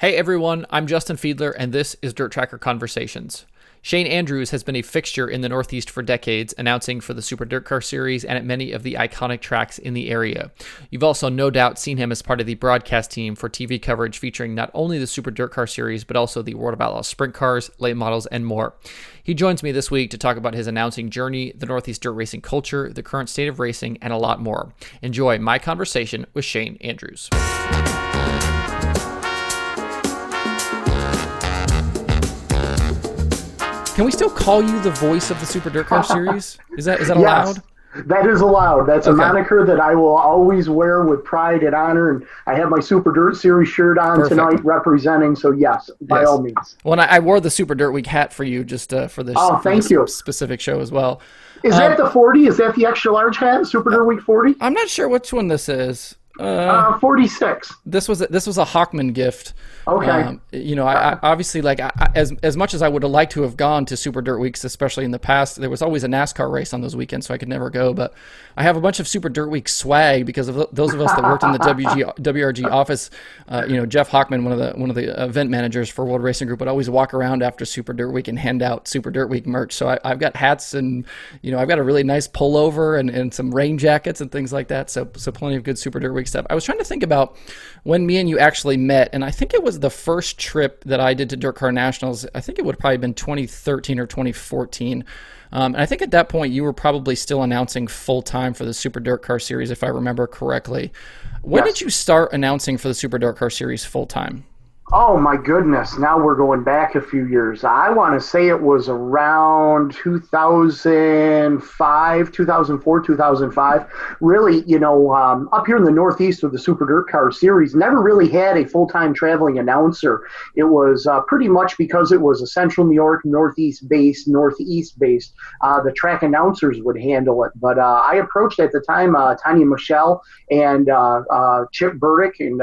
Hey everyone, I'm Justin Fiedler, and this is Dirt Tracker Conversations. Shane Andrews has been a fixture in the Northeast for decades, announcing for the Super Dirt Car Series and at many of the iconic tracks in the area. You've also no doubt seen him as part of the broadcast team for TV coverage featuring not only the Super Dirt Car Series, but also the World of Outlaws Sprint Cars, late models, and more. He joins me this week to talk about his announcing journey, the Northeast dirt racing culture, the current state of racing, and a lot more. Enjoy my conversation with Shane Andrews. Can we still call you the voice of the Super Dirt Car Series? Is that is that allowed? Yes, that is allowed. That's okay. a moniker that I will always wear with pride and honor. And I have my Super Dirt Series shirt on Perfect. tonight, representing. So yes, by yes. all means. Well, I, I, wore the Super Dirt Week hat for you just uh, for this. Oh, for thank this you. Specific show as well. Is um, that the forty? Is that the extra large hat, Super Dirt Week forty? I'm not sure which one this is. Uh, uh, 46. This was a, this was a Hockman gift. Okay. Um, you know, I, I obviously like I, as as much as I would have liked to have gone to Super Dirt Weeks, especially in the past, there was always a NASCAR race on those weekends, so I could never go. But I have a bunch of Super Dirt Week swag because of those of us that worked in the WG, WRG office. Uh, you know, Jeff Hockman, one of the one of the event managers for World Racing Group, would always walk around after Super Dirt Week and hand out Super Dirt Week merch. So I, have got hats and you know I've got a really nice pullover and, and some rain jackets and things like that. So so plenty of good Super Dirt Week I was trying to think about when me and you actually met, and I think it was the first trip that I did to Dirt Car Nationals. I think it would have probably been 2013 or 2014. Um, and I think at that point you were probably still announcing full time for the Super Dirt Car Series, if I remember correctly. When yes. did you start announcing for the Super Dirt Car Series full time? Oh my goodness! Now we're going back a few years. I want to say it was around 2005, 2004, 2005. Really, you know, um, up here in the Northeast with the Super Dirt Car Series, never really had a full-time traveling announcer. It was uh, pretty much because it was a Central New York, Northeast based, Northeast based. Uh, the track announcers would handle it, but uh, I approached at the time uh, Tanya Michelle and uh, uh, Chip Burdick and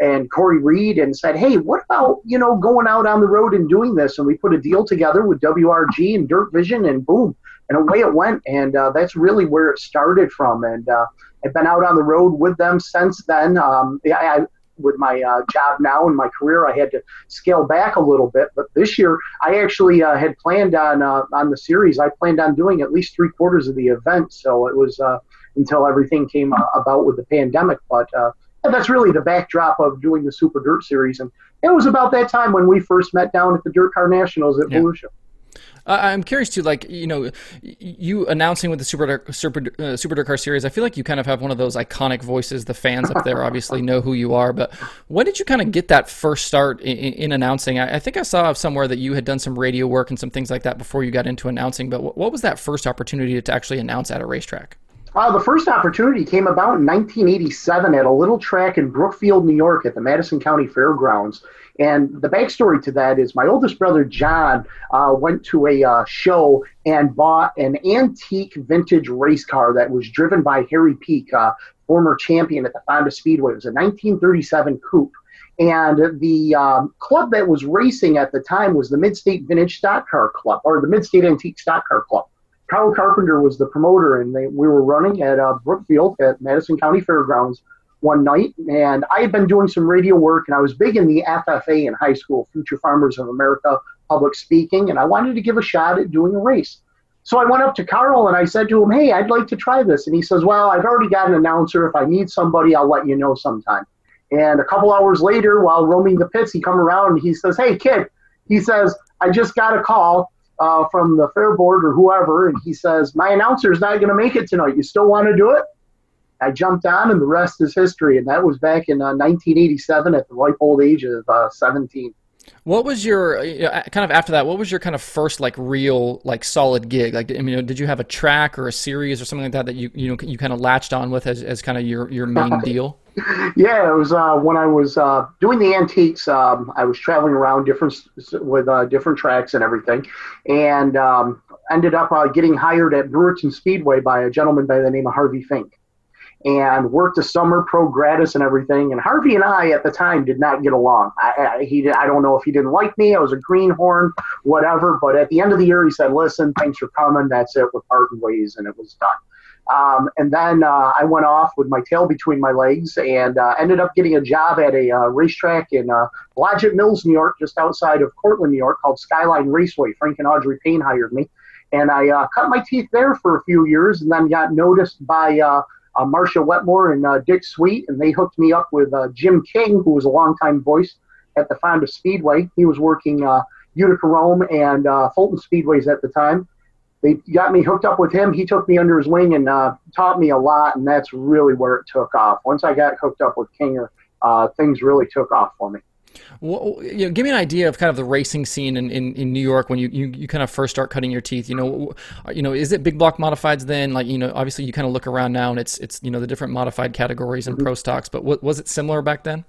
and Corey Reed and said, "Hey." What about you know going out on the road and doing this? And we put a deal together with WRG and Dirt Vision, and boom, and away it went. And uh, that's really where it started from. And uh, I've been out on the road with them since then. Um, I, I, with my uh, job now and my career, I had to scale back a little bit. But this year, I actually uh, had planned on uh, on the series. I planned on doing at least three quarters of the event. So it was uh, until everything came uh, about with the pandemic. But uh, that's really the backdrop of doing the Super Dirt Series. And it was about that time when we first met down at the Dirt Car Nationals at yeah. Volusia. Uh, I'm curious too, like you know, you announcing with the Super Dirt, Super uh, Super Dirt Car Series. I feel like you kind of have one of those iconic voices. The fans up there obviously know who you are. But when did you kind of get that first start in, in announcing? I, I, think I saw somewhere that you had done some radio work and some things like that before you got into announcing. But what, what was that first opportunity to actually announce at a racetrack? Uh, the first opportunity came about in 1987 at a little track in Brookfield, New York, at the Madison County Fairgrounds. And the backstory to that is my oldest brother John uh, went to a uh, show and bought an antique vintage race car that was driven by Harry Peak, uh, former champion at the Fonda Speedway. It was a 1937 coupe. And the um, club that was racing at the time was the Mid State Vintage Stock Car Club, or the Mid State Antique Stock Car Club. Kyle Carpenter was the promoter, and they, we were running at uh, Brookfield at Madison County Fairgrounds one night. And I had been doing some radio work, and I was big in the FFA in high school, Future Farmers of America, public speaking, and I wanted to give a shot at doing a race. So I went up to Carl and I said to him, Hey, I'd like to try this. And he says, Well, I've already got an announcer. If I need somebody, I'll let you know sometime. And a couple hours later, while roaming the pits, he come around and he says, Hey, kid, he says, I just got a call uh, from the fair board or whoever, and he says, "My announcer is not going to make it tonight. You still want to do it?" I jumped on, and the rest is history. And that was back in uh, 1987 at the ripe old age of uh, 17. What was your kind of after that? What was your kind of first like real like solid gig? Like, I mean, did you have a track or a series or something like that that you you know you kind of latched on with as, as kind of your your main deal? yeah, it was uh, when I was uh, doing the antiques. Um, I was traveling around different with uh, different tracks and everything, and um, ended up uh, getting hired at Brewerton Speedway by a gentleman by the name of Harvey Fink, and worked a summer pro gratis and everything. And Harvey and I at the time did not get along. I, I, he I don't know if he didn't like me. I was a greenhorn, whatever. But at the end of the year, he said, "Listen, thanks for coming. That's it. We're parting ways," and it was done. Um, and then uh, I went off with my tail between my legs and uh, ended up getting a job at a uh, racetrack in uh, Blodgett Mills, New York, just outside of Cortland, New York, called Skyline Raceway. Frank and Audrey Payne hired me. And I uh, cut my teeth there for a few years and then got noticed by uh, Marcia Wetmore and uh, Dick Sweet, and they hooked me up with uh, Jim King, who was a longtime voice at the Fonda Speedway. He was working uh, Utica Rome and uh, Fulton Speedways at the time. They got me hooked up with him. He took me under his wing and uh, taught me a lot, and that's really where it took off. Once I got hooked up with Kinger, things really took off for me. Well, you know, give me an idea of kind of the racing scene in, in, in New York when you, you, you kind of first start cutting your teeth. You know, you know, is it big block modifieds then? Like, you know, obviously you kind of look around now and it's it's you know the different modified categories and mm-hmm. pro stocks. But what, was it similar back then?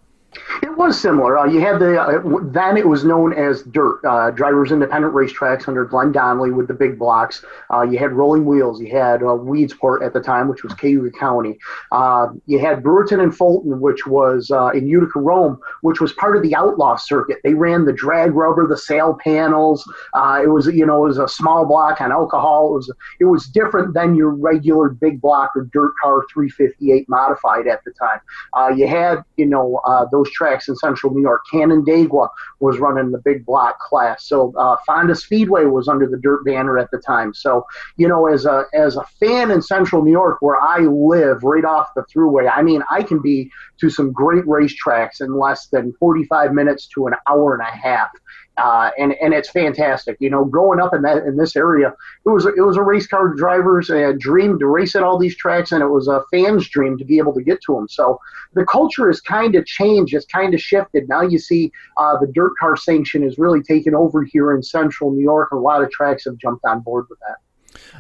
It was similar. Uh, you had the uh, then it was known as dirt uh, drivers independent racetracks under Glenn Donnelly with the big blocks. Uh, you had Rolling Wheels. You had uh, Weedsport at the time, which was Cayuga County. Uh, you had Brewerton and Fulton, which was in Utica, Rome, which was part of the outlaw circuit. They ran the drag rubber, the sail panels. it was you know it was a small block on alcohol. It was it was different than your regular big block or dirt car 358 modified at the time. you had you know those tracks in central New York. Canandaigua was running the big block class. So uh, Fonda Speedway was under the dirt banner at the time. So, you know, as a, as a fan in central New York where I live right off the thruway, I mean, I can be to some great racetracks in less than 45 minutes to an hour and a half. Uh, and and it's fantastic. You know, growing up in that in this area, it was it was a race car driver's uh, dream to race at all these tracks, and it was a fan's dream to be able to get to them. So the culture has kind of changed, it's kind of shifted. Now you see uh, the dirt car sanction is really taken over here in central New York, and a lot of tracks have jumped on board with that.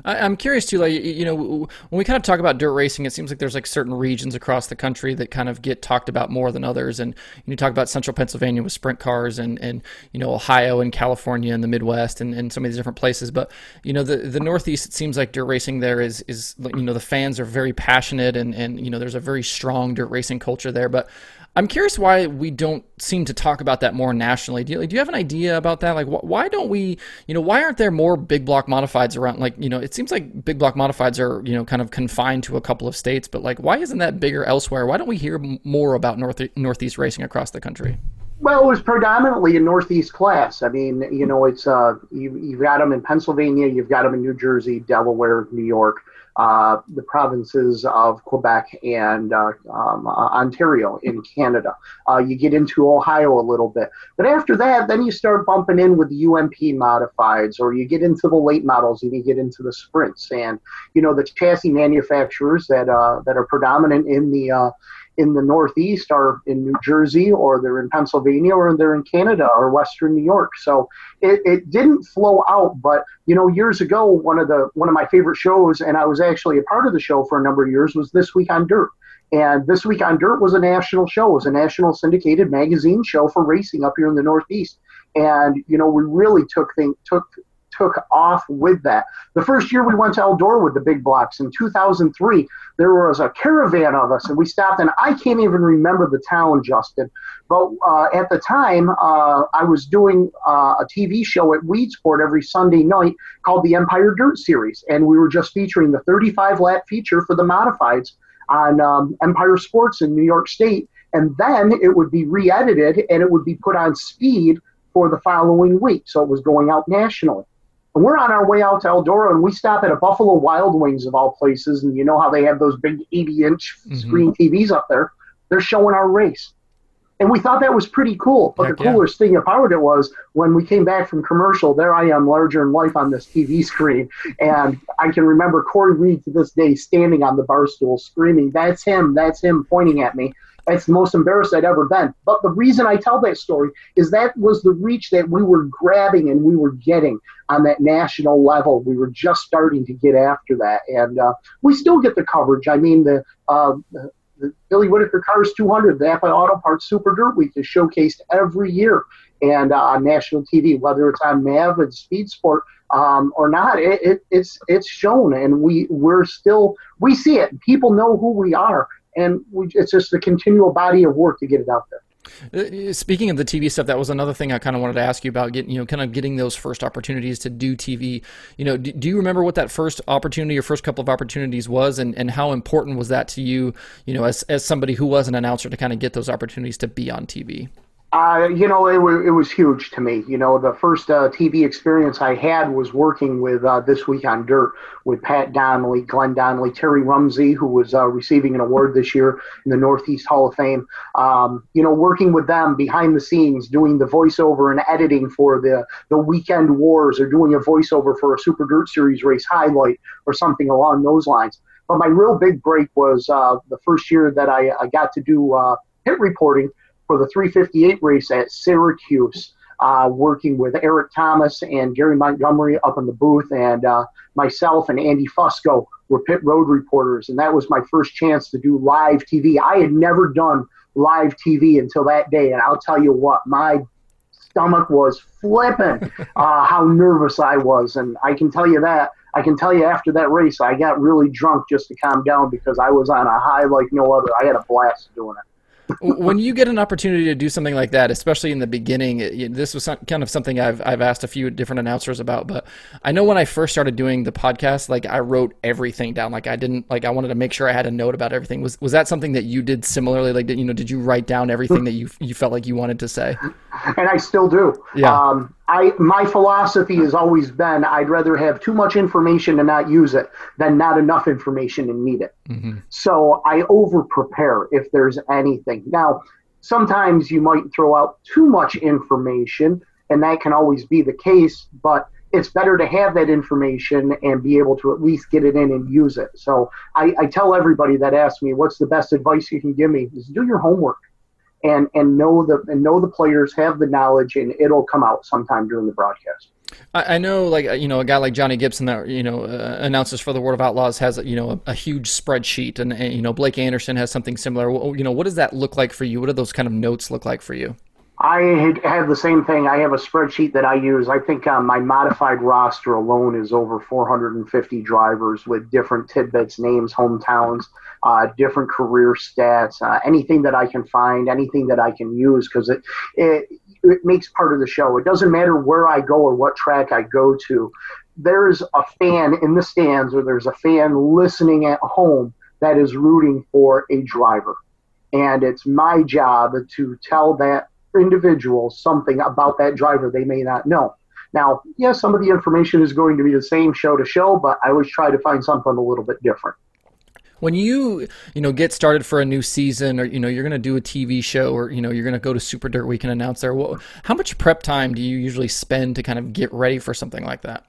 I, am curious too, like you know, when we kind of talk about dirt racing, it seems like there's like certain regions across the country that kind of get talked about more than others. And you talk about Central Pennsylvania with sprint cars, and and you know Ohio and California and the Midwest, and, and some of these different places. But you know the the Northeast, it seems like dirt racing there is is you know the fans are very passionate, and and you know there's a very strong dirt racing culture there. But I'm curious why we don't seem to talk about that more nationally. Do you, do you have an idea about that? Like, wh- why don't we, you know, why aren't there more big block modifieds around? Like, you know, it seems like big block modifieds are, you know, kind of confined to a couple of states, but like, why isn't that bigger elsewhere? Why don't we hear more about North, Northeast racing across the country? Well, it was predominantly a Northeast class. I mean, you know, it's uh, you, you've got them in Pennsylvania, you've got them in New Jersey, Delaware, New York uh, the provinces of Quebec and uh, um, uh, Ontario in Canada. Uh, you get into Ohio a little bit. But after that, then you start bumping in with the UMP modifieds, or you get into the late models and you get into the sprints. And, you know, the chassis manufacturers that, uh, that are predominant in the in the Northeast are in New Jersey or they're in Pennsylvania or they're in Canada or Western New York. So it, it didn't flow out. But you know, years ago, one of the one of my favorite shows, and I was actually a part of the show for a number of years, was This Week on Dirt. And This Week on Dirt was a national show. It was a national syndicated magazine show for racing up here in the Northeast. And you know, we really took thing, took took off with that. The first year we went to Eldora with the big blocks in 2003, there was a caravan of us, and we stopped. And I can't even remember the town, Justin, but uh, at the time uh, I was doing uh, a TV show at Weedsport every Sunday night called the Empire Dirt Series, and we were just featuring the 35 lap feature for the modifieds on um, Empire Sports in New York State. And then it would be re edited and it would be put on speed for the following week. So it was going out nationally. And we're on our way out to Eldora, and we stop at a Buffalo Wild Wings of all places. And you know how they have those big 80 inch mm-hmm. screen TVs up there? They're showing our race. And we thought that was pretty cool. But Heck the coolest yeah. thing about it was when we came back from commercial, there I am, larger in life on this TV screen. And I can remember Cory Reed to this day standing on the bar stool screaming, That's him, that's him, pointing at me. It's the most embarrassed I'd ever been. But the reason I tell that story is that was the reach that we were grabbing and we were getting on that national level. We were just starting to get after that, and uh, we still get the coverage. I mean, the, uh, the, Billy Whitaker Cars 200, the Napa Auto Parts Super Dirt Week is showcased every year and uh, on national TV, whether it's on Mav and Speed Sport um, or not. It, it, it's it's shown, and we we're still we see it. People know who we are, and we, it's just a continual body of work to get it out there. Uh, speaking of the TV stuff, that was another thing I kind of wanted to ask you about. Getting, you know, kind of getting those first opportunities to do TV. You know, do, do, you remember what that first opportunity or first couple of opportunities was, and, and how important was that to you? You know, as as somebody who was an announcer to kind of get those opportunities to be on TV. Uh, you know, it, w- it was huge to me. You know, the first uh, TV experience I had was working with uh, This Week on Dirt with Pat Donnelly, Glenn Donnelly, Terry Rumsey, who was uh, receiving an award this year in the Northeast Hall of Fame. Um, you know, working with them behind the scenes, doing the voiceover and editing for the, the Weekend Wars or doing a voiceover for a Super Dirt Series race highlight or something along those lines. But my real big break was uh, the first year that I, I got to do uh, pit reporting – for the 358 race at Syracuse, uh, working with Eric Thomas and Gary Montgomery up in the booth, and uh, myself and Andy Fusco were pit road reporters. And that was my first chance to do live TV. I had never done live TV until that day, and I'll tell you what, my stomach was flipping uh, how nervous I was. And I can tell you that. I can tell you after that race, I got really drunk just to calm down because I was on a high like no other. I had a blast doing it when you get an opportunity to do something like that, especially in the beginning, it, this was some, kind of something I've I've asked a few different announcers about. But I know when I first started doing the podcast, like I wrote everything down. Like I didn't like I wanted to make sure I had a note about everything. Was was that something that you did similarly? Like did, you know, did you write down everything that you you felt like you wanted to say? And I still do. Yeah. Um, I my philosophy has always been I'd rather have too much information and not use it than not enough information and need it. Mm-hmm. So I over prepare if there's anything. Now, sometimes you might throw out too much information, and that can always be the case, but it's better to have that information and be able to at least get it in and use it. So I, I tell everybody that asks me, what's the best advice you can give me? Is do your homework and and know the and know the players have the knowledge and it'll come out sometime during the broadcast. I, know, like you know, a guy like Johnny Gibson that you know uh, announces for the World of Outlaws has you know a, a huge spreadsheet, and, and, you know Blake Anderson has something similar. You know, what does that look like for you? What do those kind of notes look like for you? I have the same thing. I have a spreadsheet that I use. I think uh, my modified roster alone is over 450 drivers with different tidbits, names, hometowns, uh, different career stats, uh, anything that I can find, anything that I can use, because it, it it makes part of the show. It doesn't matter where I go or what track I go to. There's a fan in the stands, or there's a fan listening at home that is rooting for a driver, and it's my job to tell that individual something about that driver they may not know. Now, yes, some of the information is going to be the same show to show, but I always try to find something a little bit different. When you, you know, get started for a new season, or you know, you're going to do a TV show, or you know, you're going to go to Super Dirt Week and announce there. Well, how much prep time do you usually spend to kind of get ready for something like that?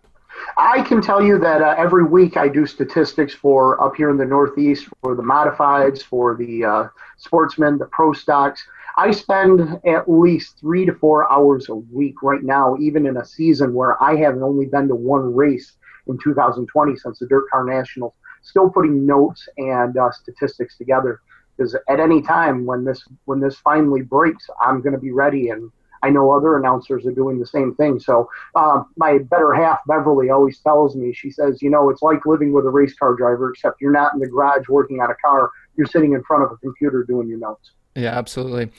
I can tell you that uh, every week I do statistics for up here in the Northeast for the modifieds, for the uh, sportsmen, the pro stocks. I spend at least three to four hours a week right now, even in a season where I haven't only been to one race in 2020 since the Dirt Car Nationals, still putting notes and uh, statistics together. Because at any time when this when this finally breaks, I'm going to be ready, and I know other announcers are doing the same thing. So um, my better half, Beverly, always tells me, she says, you know, it's like living with a race car driver, except you're not in the garage working on a car. You're sitting in front of a computer doing your notes. Yeah, absolutely.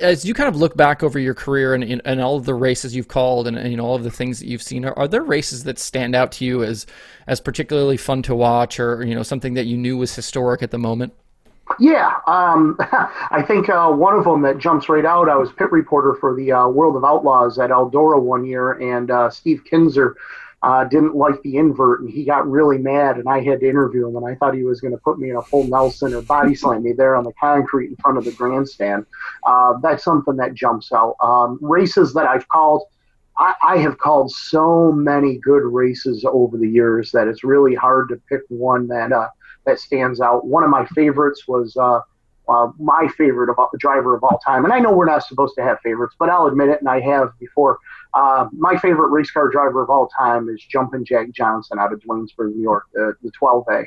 As you kind of look back over your career and, and all of the races you've called and, and you know all of the things that you've seen, are, are, there races that stand out to you as as particularly fun to watch, or you know something that you knew was historic at the moment? Yeah, um, I think uh, one of them that jumps right out. I was pit reporter for the uh, World of Outlaws at Eldora one year, and uh, Steve Kinser uh, didn't like the invert and he got really mad and I had to interview him and I thought he was going to put me in a full Nelson or body slam me there on the concrete in front of the grandstand. Uh, that's something that jumps out. Um, races that I've called, I, I, have called so many good races over the years that it's really hard to pick one that uh, that stands out. One of my favorites was uh, my favorite of driver of all time. And I know we're not supposed to have favorites, but I'll admit it, and I have before. Uh, my favorite race car driver of all time is Jumpin' Jack Johnson out of Duanesburg, New York, the, the 12A.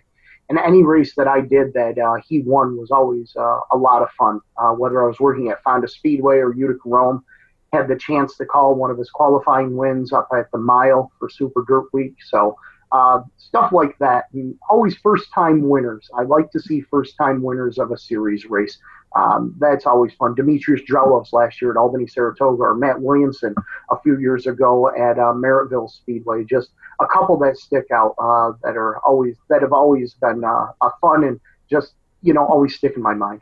And any race that I did that uh, he won was always uh, a lot of fun. Uh, whether I was working at Fonda Speedway or Utica Rome, had the chance to call one of his qualifying wins up at the mile for Super Dirt Week. So uh, stuff like that. And always first time winners. I like to see first time winners of a series race. Um, that's always fun. Demetrios Drellos last year at Albany, Saratoga, or Matt Williamson a few years ago at uh, Merrittville Speedway. Just a couple that stick out uh, that are always that have always been uh, fun and just you know always stick in my mind.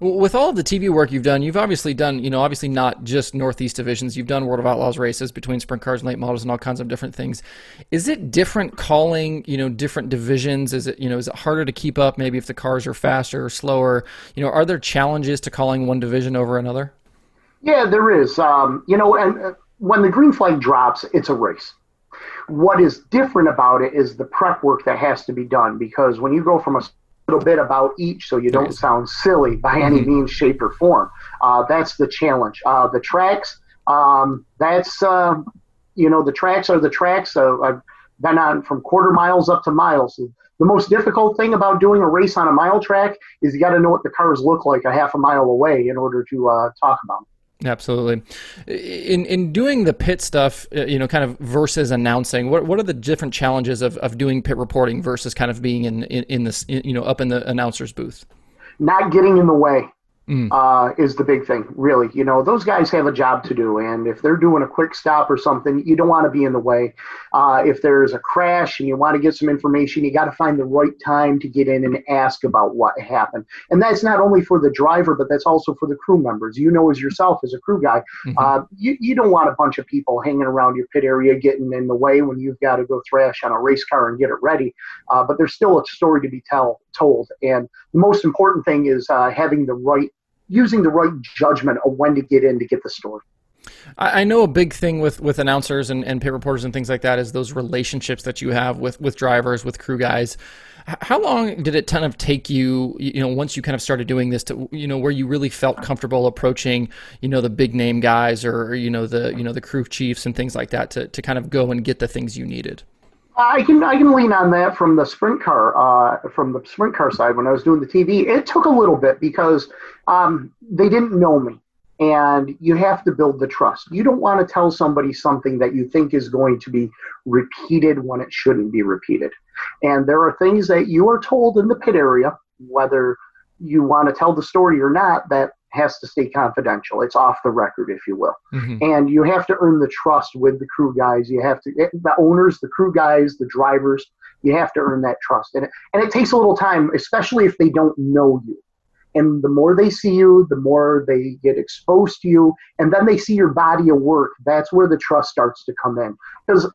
With all of the TV work you've done, you've obviously done, you know, obviously not just Northeast divisions. You've done World of Outlaws races between sprint cars and late models and all kinds of different things. Is it different calling, you know, different divisions? Is it, you know, is it harder to keep up maybe if the cars are faster or slower? You know, are there challenges to calling one division over another? Yeah, there is. Um, you know, and uh, when the green flag drops, it's a race. What is different about it is the prep work that has to be done because when you go from a little bit about each so you don't sound silly by any mm-hmm. means, shape, or form. Uh, that's the challenge. Uh, the tracks, um, that's, uh, you know, the tracks are the tracks. So I've been on from quarter miles up to miles. The most difficult thing about doing a race on a mile track is you got to know what the cars look like a half a mile away in order to uh, talk about them. Absolutely. In in doing the pit stuff, uh, you know, kind of versus announcing, what what are the different challenges of, of doing pit reporting versus kind of being in in, in this, you know, up in the announcer's booth? Not getting in the way mm. uh, is the big thing, really. You know, those guys have a job to do, and if they're doing a quick stop or something, you don't want to be in the way. Uh, if there's a crash and you want to get some information, you got to find the right time to get in and ask about what happened. And that's not only for the driver, but that's also for the crew members. You know, as yourself as a crew guy, mm-hmm. uh, you, you don't want a bunch of people hanging around your pit area getting in the way when you've got to go thrash on a race car and get it ready. Uh, but there's still a story to be tell, told. And the most important thing is uh, having the right using the right judgment of when to get in to get the story. I know a big thing with, with announcers and, and pit reporters and things like that is those relationships that you have with, with drivers, with crew guys. How long did it kind of take you, you know, once you kind of started doing this to, you know, where you really felt comfortable approaching, you know, the big name guys or, you know, the, you know, the crew chiefs and things like that to, to kind of go and get the things you needed? I can I can lean on that from the sprint car uh, from the sprint car side when I was doing the TV. It took a little bit because um, they didn't know me, and you have to build the trust. You don't want to tell somebody something that you think is going to be repeated when it shouldn't be repeated. And there are things that you are told in the pit area, whether you want to tell the story or not, that has to stay confidential. It's off the record, if you will. Mm-hmm. And you have to earn the trust with the crew guys. You have to, the owners, the crew guys, the drivers, you have to earn that trust. And it, and it takes a little time, especially if they don't know you. And the more they see you, the more they get exposed to you. And then they see your body of work. That's where the trust starts to come in. Because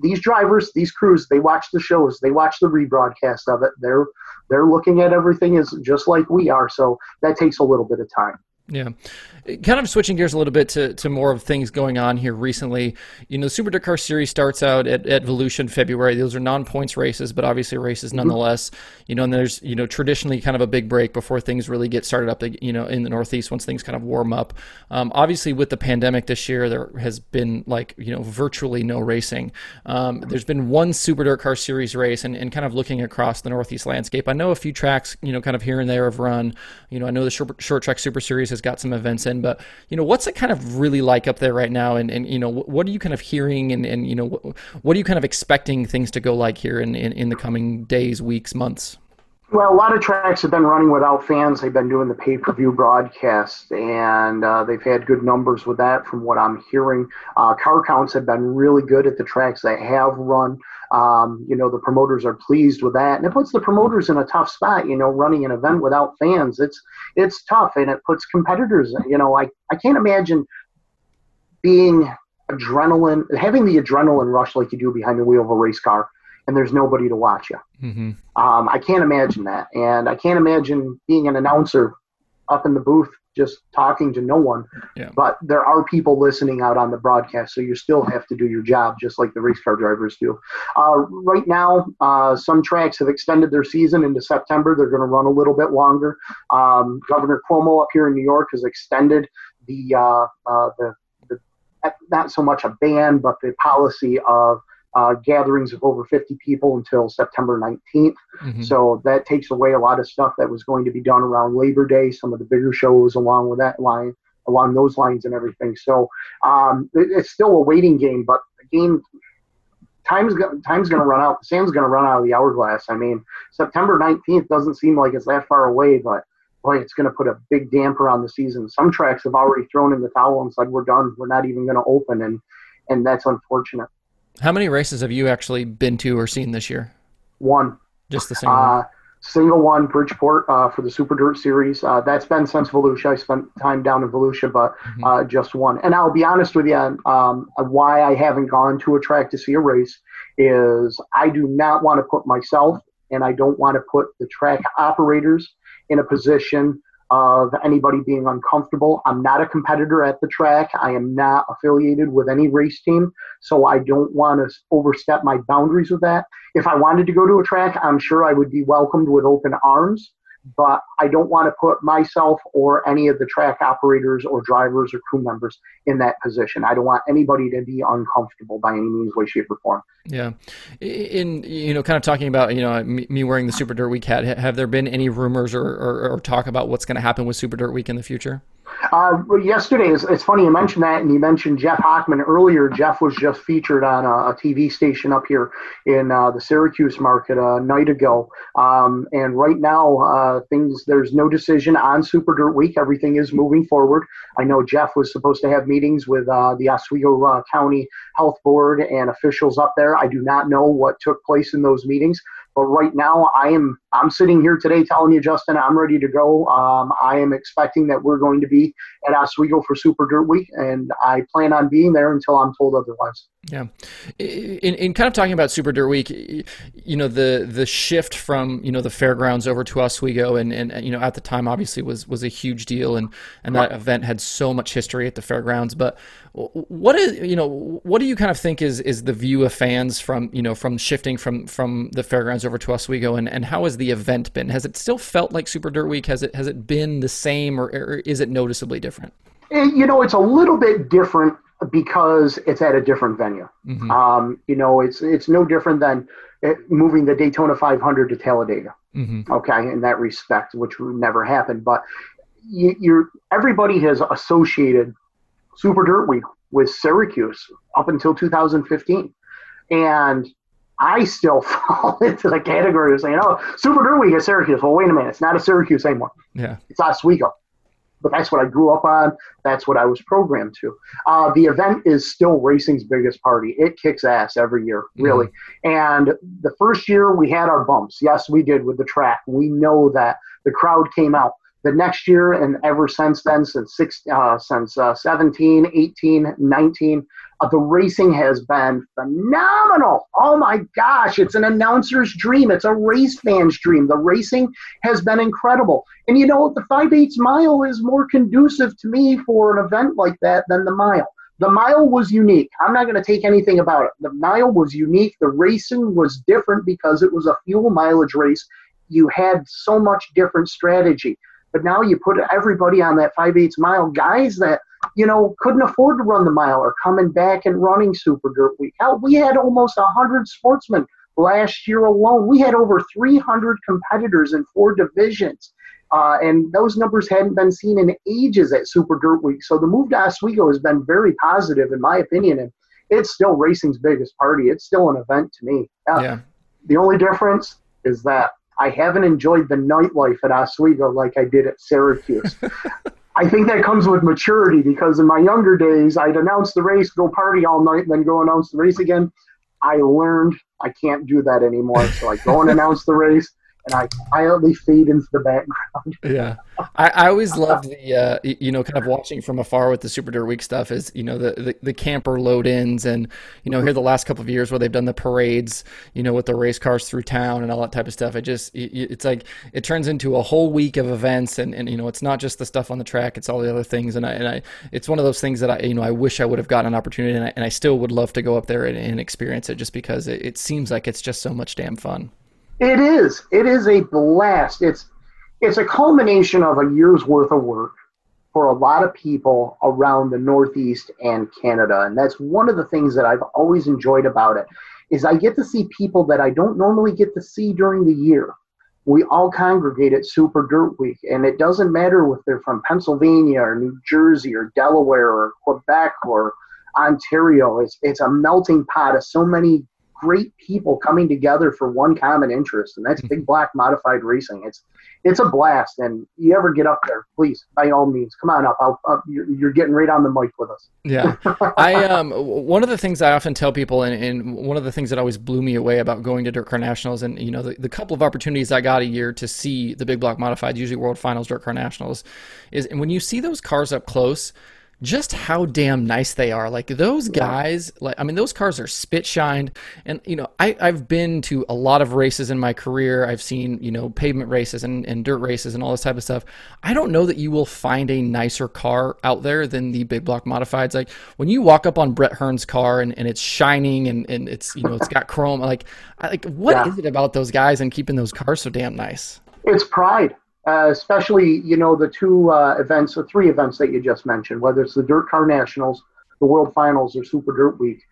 these drivers, these crews, they watch the shows, they watch the rebroadcast of it. They're they're looking at everything as just like we are. So that takes a little bit of time. Yeah. Kind of switching gears a little bit to, to more of things going on here recently. You know, the Super Dirt Car Series starts out at, at Volusia February. Those are non points races, but obviously races mm-hmm. nonetheless. You know, and there's, you know, traditionally kind of a big break before things really get started up, you know, in the Northeast once things kind of warm up. Um, obviously, with the pandemic this year, there has been like, you know, virtually no racing. Um, there's been one Super Dirt Car Series race, and, and kind of looking across the Northeast landscape, I know a few tracks, you know, kind of here and there have run. You know, I know the Short, short Track Super Series has got some events in. But you know, what's it kind of really like up there right now? And, and you know, what are you kind of hearing? And, and you know, what, what are you kind of expecting things to go like here in, in, in the coming days, weeks, months? Well, a lot of tracks have been running without fans. They've been doing the pay per view broadcast, and uh, they've had good numbers with that from what I'm hearing. Uh, car counts have been really good at the tracks that have run. Um, you know, the promoters are pleased with that, and it puts the promoters in a tough spot. You know, running an event without fans, it's it's tough, and it puts competitors. You know, I I can't imagine being adrenaline, having the adrenaline rush like you do behind the wheel of a race car and there's nobody to watch you. Mm-hmm. Um, I can't imagine that, and I can't imagine being an announcer up in the booth just talking to no one. Yeah. But there are people listening out on the broadcast, so you still have to do your job just like the race car drivers do. Uh, right now, uh, some tracks have extended their season into September. They're going to run a little bit longer. Um, Governor Cuomo up here in New York has extended the, uh, uh the, the not so much a ban, but the policy of uh, gatherings of over 50 people until September 19th. Mm-hmm. So that takes away a lot of stuff that was going to be done around Labor Day, some of the bigger shows along with that line, along those lines and everything. So um, it, it's still a waiting game, but the game, time's go- time's going to run out. The sand's going to run out of the hourglass. I mean, September 19th doesn't seem like it's that far away, but boy, it's going to put a big damper on the season. Some tracks have already thrown in the towel and said we're done. We're not even going to open, and and that's unfortunate. How many races have you actually been to or seen this year? One. Just the single. Uh, single one, Bridgeport uh, for the Super Dirt Series. Uh, that's been since Volusia. I spent time down in Volusia, but mm-hmm. uh, just one. And I'll be honest with you, um, why I haven't gone to a track to see a race is I do not want to put myself and I don't want to put the track operators in a position of anybody being uncomfortable. I'm not a competitor at the track. I am not affiliated with any race team, so I don't want to overstep my boundaries with that. If I wanted to go to a track, I'm sure I would be welcomed with open arms but I don't want to put myself or any of the track operators or drivers or crew members in that position. I don't want anybody to be uncomfortable by any means, way, shape, or form. Yeah, in you know, kind of talking about you know me wearing the Super Dirt Week hat. Have there been any rumors or, or, or talk about what's going to happen with Super Dirt Week in the future? Uh, yesterday, it's, it's, funny you mentioned that, and you mentioned Jeff Hockman earlier. Jeff was just featured on a, a TV station up here in uh, the Syracuse market a night ago. Um, and right now, uh, things there's no decision on Super Dirt Week. Everything is moving forward. I know Jeff was supposed to have meetings with uh, the Oswego uh, County Health Board and officials up there. I do not know what took place in those meetings. But right now, I am I'm sitting here today telling you, Justin, I'm ready to go. Um, I am expecting that we're going to be at Oswego for Super Dirt Week, and I plan on being there until I'm told otherwise. Yeah, in, in kind of talking about Super Dirt Week, you know the the shift from you know the fairgrounds over to Oswego, and, and you know at the time obviously was was a huge deal, and and that event had so much history at the fairgrounds. But what is you know what do you kind of think is is the view of fans from you know from shifting from from the fairgrounds over to Oswego, and and how has the event been? Has it still felt like Super Dirt Week? Has it has it been the same, or, or is it noticeably different? Eh, you know, it's a little bit different because it's at a different venue. Mm-hmm. Um, you know, it's it's no different than eh, moving the Daytona 500 to Talladega. Mm-hmm. Okay, in that respect, which never happened. But you, you're everybody has associated Super Dirt Week with Syracuse up until 2015, and I still fall into the category of saying, "Oh, Super Dirt Week at Syracuse." Well, wait a minute, it's not a Syracuse anymore. Yeah, it's Oswego but that's what I grew up on. That's what I was programmed to. Uh, the event is still racing's biggest party. It kicks ass every year, mm-hmm. really. Mm-hmm. And the first year we had our bumps. Yes, we did with the track. We know that the crowd came out. The next year and ever since then, since six, uh, since uh, 17, 18, 19, uh, the racing has been phenomenal. Oh my gosh, it's an announcer's dream. It's a race fan's dream. The racing has been incredible. And you know, the 5 8 mile is more conducive to me for an event like that than the mile. The mile was unique. I'm not going to take anything about it. The mile was unique. The racing was different because it was a fuel mileage race. You had so much different strategy. But now you put everybody on that 5 8 mile, guys that you know, couldn't afford to run the mile are coming back and running Super Dirt Week. Hell, we had almost 100 sportsmen last year alone. We had over 300 competitors in four divisions. Uh, and those numbers hadn't been seen in ages at Super Dirt Week. So the move to Oswego has been very positive, in my opinion. And it's still racing's biggest party. It's still an event to me. Uh, yeah. The only difference is that I haven't enjoyed the nightlife at Oswego like I did at Syracuse. I think that comes with maturity because in my younger days, I'd announce the race, go party all night, and then go announce the race again. I learned I can't do that anymore. So I go and announce the race, and I quietly fade into the background. yeah, I, I always loved the uh, you know kind of watching from afar with the Super Dirt Week stuff is you know the, the, the camper load ins and you know here the last couple of years where they've done the parades you know with the race cars through town and all that type of stuff. It just it's like it turns into a whole week of events and, and you know it's not just the stuff on the track it's all the other things and I and I it's one of those things that I you know I wish I would have gotten an opportunity and I, and I still would love to go up there and, and experience it just because it, it seems like it's just so much damn fun. It is. It is a blast. It's it's a culmination of a year's worth of work for a lot of people around the Northeast and Canada, and that's one of the things that I've always enjoyed about it. Is I get to see people that I don't normally get to see during the year. We all congregate at Super Dirt Week, and it doesn't matter if they're from Pennsylvania or New Jersey or Delaware or Quebec or Ontario. It's it's a melting pot of so many great people coming together for one common interest, and that's big block modified racing. It's it's a blast, and you ever get up there, please, by all means, come on up. I'll, I'll, you're, you're getting right on the mic with us. Yeah, I um one of the things I often tell people, and, and one of the things that always blew me away about going to Dirt Car Nationals, and you know the, the couple of opportunities I got a year to see the big block modified, usually World Finals, Dirt Car Nationals, is and when you see those cars up close. Just how damn nice they are. Like those guys, like I mean, those cars are spit shined. And you know, I, I've been to a lot of races in my career. I've seen, you know, pavement races and, and dirt races and all this type of stuff. I don't know that you will find a nicer car out there than the big block modifieds. Like when you walk up on Brett Hearn's car and, and it's shining and, and it's you know it's got chrome. Like I, like what Yeah. is it about those guys and keeping those cars so damn nice? It's pride, uh, especially you know the two uh, events, or three events that you just mentioned, whether it's the Dirt Car Nationals, the World Finals, or Super Dirt Week.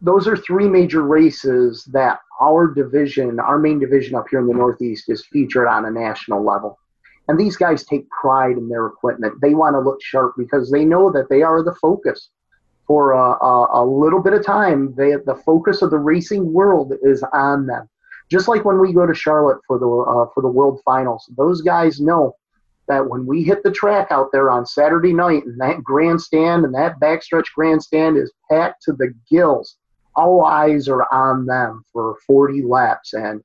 Those are three major races that our division, our main division up here in the Northeast, is featured on a national level. And these guys take pride in their equipment. They want to look sharp because they know that they are the focus. For a, a, a little bit of time, they, the focus of the racing world is on them just like when we go to Charlotte for the uh, for the World Finals, those guys know that when we hit the track out there on Saturday night and that grandstand and that backstretch grandstand is packed to the gills, all eyes are on them for 40 laps and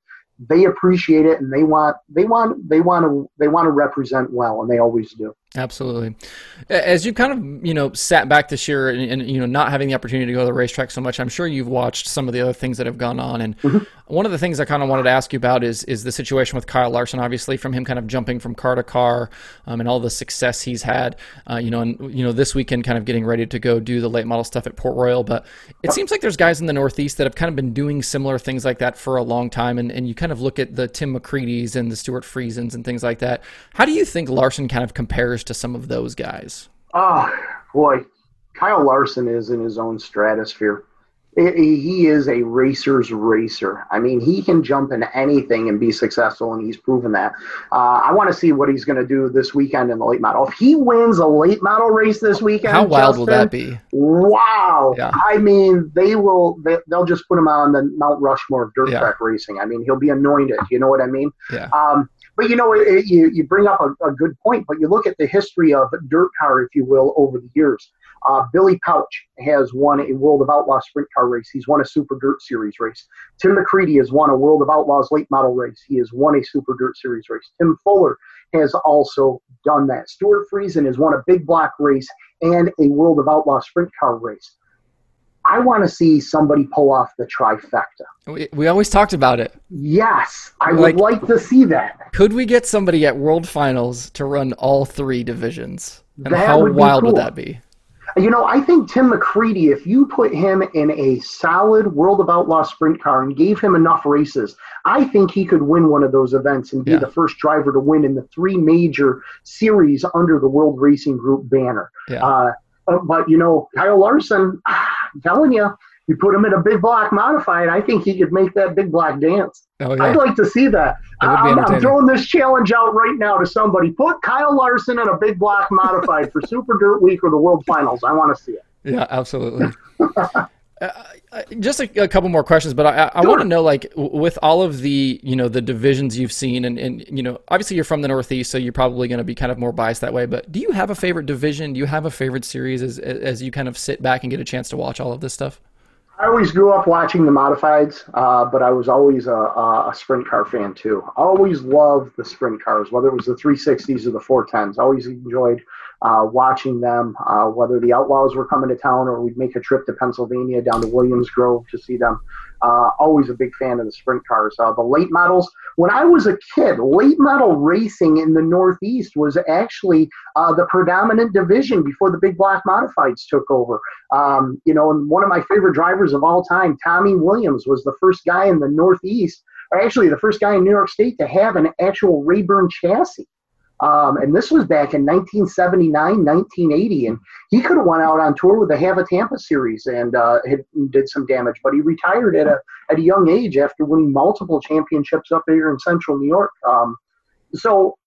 they appreciate it and they want they want they want to they want to represent well and they always do. Absolutely. As you kind of, you know, sat back this year and, and, you know, not having the opportunity to go to the racetrack so much, I'm sure you've watched some of the other things that have gone on. And one of the things I kind of wanted to ask you about is is the situation with Kyle Larson, obviously, from him kind of jumping from car to car um, and all the success he's had, uh, you know, and, you know, this weekend kind of getting ready to go do the late model stuff at Port Royal. But it seems like there's guys in the Northeast that have kind of been doing similar things like that for a long time. And, and you kind of look at the Tim McCreadie's and the Stewart Friesens and things like that. How do you think Larson kind of compares to some of those guys? Oh boy, Kyle Larson is in his own stratosphere. He is a racer's racer. I mean, he can jump into anything and be successful, and he's proven that. Uh, I want to see what he's going to do this weekend in the late model. If he wins a late model race this weekend, How wild will that be? Wow! Yeah. I mean, they will. They, they'll just put him on the Mount Rushmore of dirt Yeah. track racing. I mean, he'll be anointed. You know what I mean? Yeah. Um, but you know, it, you you bring up a, a good point. But you look at the history of dirt car, if you will, over the years. Uh, Billy Pauch has won a World of Outlaws sprint car race. He's won a Super Dirt Series race. Tim McCreadie has won a World of Outlaws late model race. He has won a Super Dirt Series race. Tim Fuller has also done that. Stewart Friesen has won a big block race and a World of Outlaws sprint car race. I want to see somebody pull off the trifecta. We, we always talked about it. Yes, I Like- would like to see that. Could we get somebody at World Finals to run all three divisions? And That how wild would that be? You know, I think Tim McCreadie, if you put him in a solid World of Outlaws sprint car and gave him enough races, I think he could win one of those events and be Yeah. the first driver to win in the three major series under the World Racing Group banner. Yeah. Uh, uh, but, you know, Kyle Larson, I'm telling you, you put him in a big block modified, I think he could make that big block dance. Oh I'd like to see that. That would be I'm, I'm throwing this challenge out right now to somebody. Put Kyle Larson in a big block modified for Super Dirt Week or the World Finals. I want to see it. Yeah, absolutely. uh, just a, a couple more questions, but I, I, I want to know, like, with all of the, you know, the divisions you've seen, and, and you know, obviously you're from the Northeast, so you're probably going to be kind of more biased that way. But do you have a favorite division? Do you have a favorite series as as you kind of sit back and get a chance to watch all of this stuff? I always grew up watching the modifieds, uh, but I was always a, a, a sprint car fan too. I always loved the sprint cars, whether it was the 360s or the 410s. I always enjoyed uh, watching them, uh, whether the Outlaws were coming to town or we'd make a trip to Pennsylvania down to Williams Grove to see them. Uh, always a big fan of the sprint cars. Uh, the late models, when I was a kid, late model racing in the Northeast was actually uh, the predominant division before the big block modifieds took over. Um, you know, and one of my favorite drivers of all time, Tommy Williams, was the first guy in the Northeast, or actually the first guy in New York State to have an actual Rayburn chassis. Um, and this was back in 1979, 1980, and he could have went out on tour with the Hav-A-Tampa series and uh, had, did some damage, but he retired at a at a young age after winning multiple championships up here in Central New York. Um, so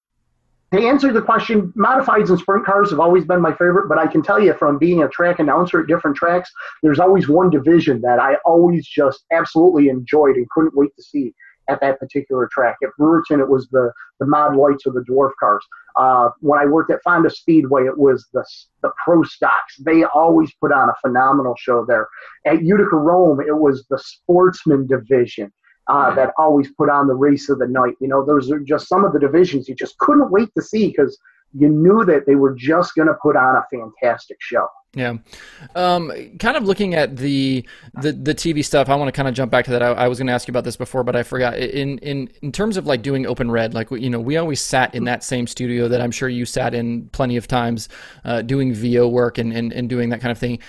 to answer the question, modifieds and sprint cars have always been my favorite, but I can tell you from being a track announcer at different tracks, there's always one division that I always just absolutely enjoyed and couldn't wait to see at that particular track. At Brewerton, it was the, the mod lights or the dwarf cars. Uh, when I worked at Fonda Speedway, it was the, the pro stocks. They always put on a phenomenal show there. At Utica Rome, it was the sportsman division. Uh, that always put on the race of the night. You know, those are just some of the divisions you just couldn't wait to see because you knew that they were just going to put on a fantastic show. Yeah, um, kind of looking at the the, the TV stuff. I want to kind of jump back to that. I, I was going to ask you about this before, but I forgot. In in in terms of like doing Open Red, like you know, we always sat in that same studio that I'm sure you sat in plenty of times, uh, doing VO work and, and and doing that kind of thing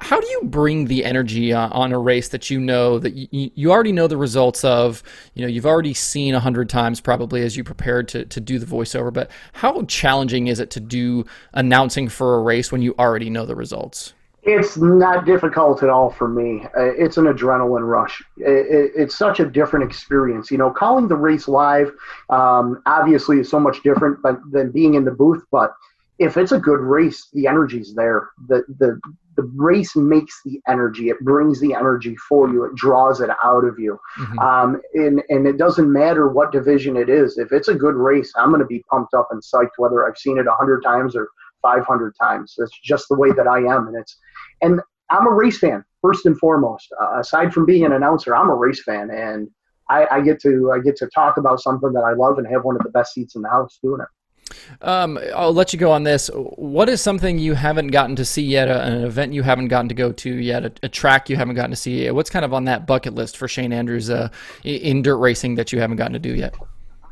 how do you bring the energy uh, on a race that you know that you, already know the results of you know you've already seen a hundred times probably as you prepared to, to do the voiceover but how challenging is it to do announcing for a race when you already know the results? It's not difficult at all for me. Uh, it's an adrenaline rush. It's such a different experience. You know calling the race live um, obviously is so much different but, than being in the booth but if it's a good race, the energy's there. The the the race makes the energy. It brings the energy for you. It draws it out of you. Mm-hmm. Um, and and it doesn't matter what division it is. If it's a good race, I'm going to be pumped up and psyched, whether I've seen it a hundred times or 500 times. That's just the way that I am, and it's and I'm a race fan first and foremost. Uh, aside from being an announcer, I'm a race fan, and I, I get to I get to talk about something that I love and have one of the best seats in the house doing it. Um, I'll let you go on this. What is something you haven't gotten to see yet? an event you haven't gotten to go to yet? A, a, track you haven't gotten to see? Yet? What's kind of on that bucket list for Shane Andrews uh, in dirt racing that you haven't gotten to do yet?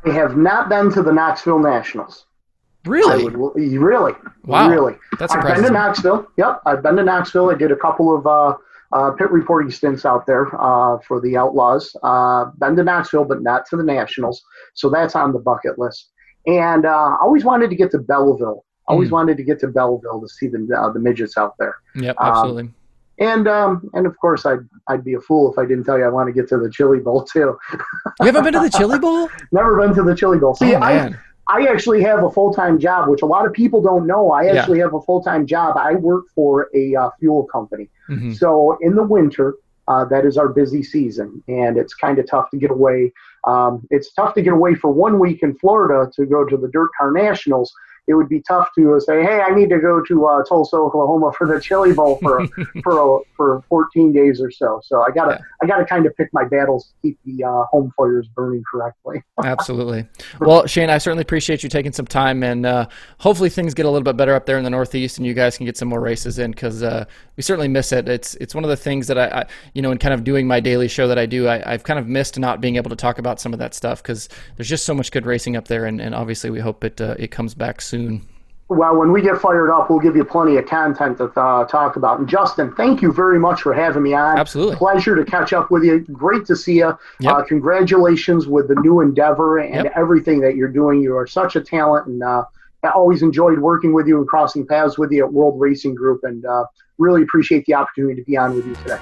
I have not been to the Knoxville Nationals. Really? Would, really? Wow. Really? That's I've impressive. been to Knoxville. Yep, I've been to Knoxville. I did a couple of uh, uh, pit reporting stints out there uh, for the Outlaws. Uh, been to Knoxville, but not to the Nationals. So that's on the bucket list. And uh, I always wanted to get to Belleville. Always mm. wanted to get to Belleville to see the uh, the midgets out there. Yep, absolutely. Um, and um, and of course, I'd I'd be a fool if I didn't tell you I want to get to the Chili Bowl too. you haven't been to the Chili Bowl? Never been to the Chili Bowl. See, oh, I I actually have a full time job, which a lot of people don't know. I actually yeah. have a full time job. I work for a uh, fuel company. Mm-hmm. So in the winter, uh, that is our busy season, and it's kind of tough to get away. Um, it's tough to get away for one week in Florida to go to the Dirt Car Nationals it would be tough to say, hey, I need to go to uh, Tulsa, Oklahoma for the Chili Bowl for for for 14 days or so. So I gotta yeah. I gotta kind of pick my battles to keep the uh, home fires burning correctly. Absolutely. Well, Shane, I certainly appreciate you taking some time, and uh, hopefully things get a little bit better up there in the Northeast, and you guys can get some more races in because uh, we certainly miss it. It's it's one of the things that I, I, you know in kind of doing my daily show that I do, I, have kind of missed not being able to talk about some of that stuff because there's just so much good racing up there, and, and obviously we hope it uh, it comes back soon soon. Well, when we get fired up, we'll give you plenty of content to uh, talk about. And Justin, thank you very much for having me on. Absolutely. Pleasure to catch up with you. Great to see you. Yep. Uh, congratulations with the new endeavor and yep. everything that you're doing. You are such a talent, and uh, I always enjoyed working with you and crossing paths with you at World Racing Group, and uh, really appreciate the opportunity to be on with you today.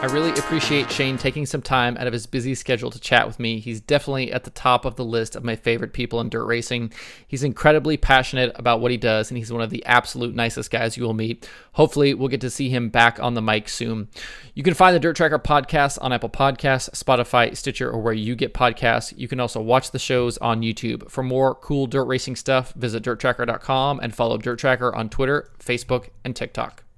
I really appreciate Shane taking some time out of his busy schedule to chat with me. He's definitely at the top of the list of my favorite people in dirt racing. He's incredibly passionate about what he does, and he's one of the absolute nicest guys you will meet. Hopefully, we'll get to see him back on the mic soon. You can find the Dirt Tracker podcast on Apple Podcasts, Spotify, Stitcher, or where you get podcasts. You can also watch the shows on YouTube. For more cool dirt racing stuff, visit dirttracker.com and follow Dirt Tracker on Twitter, Facebook, and TikTok.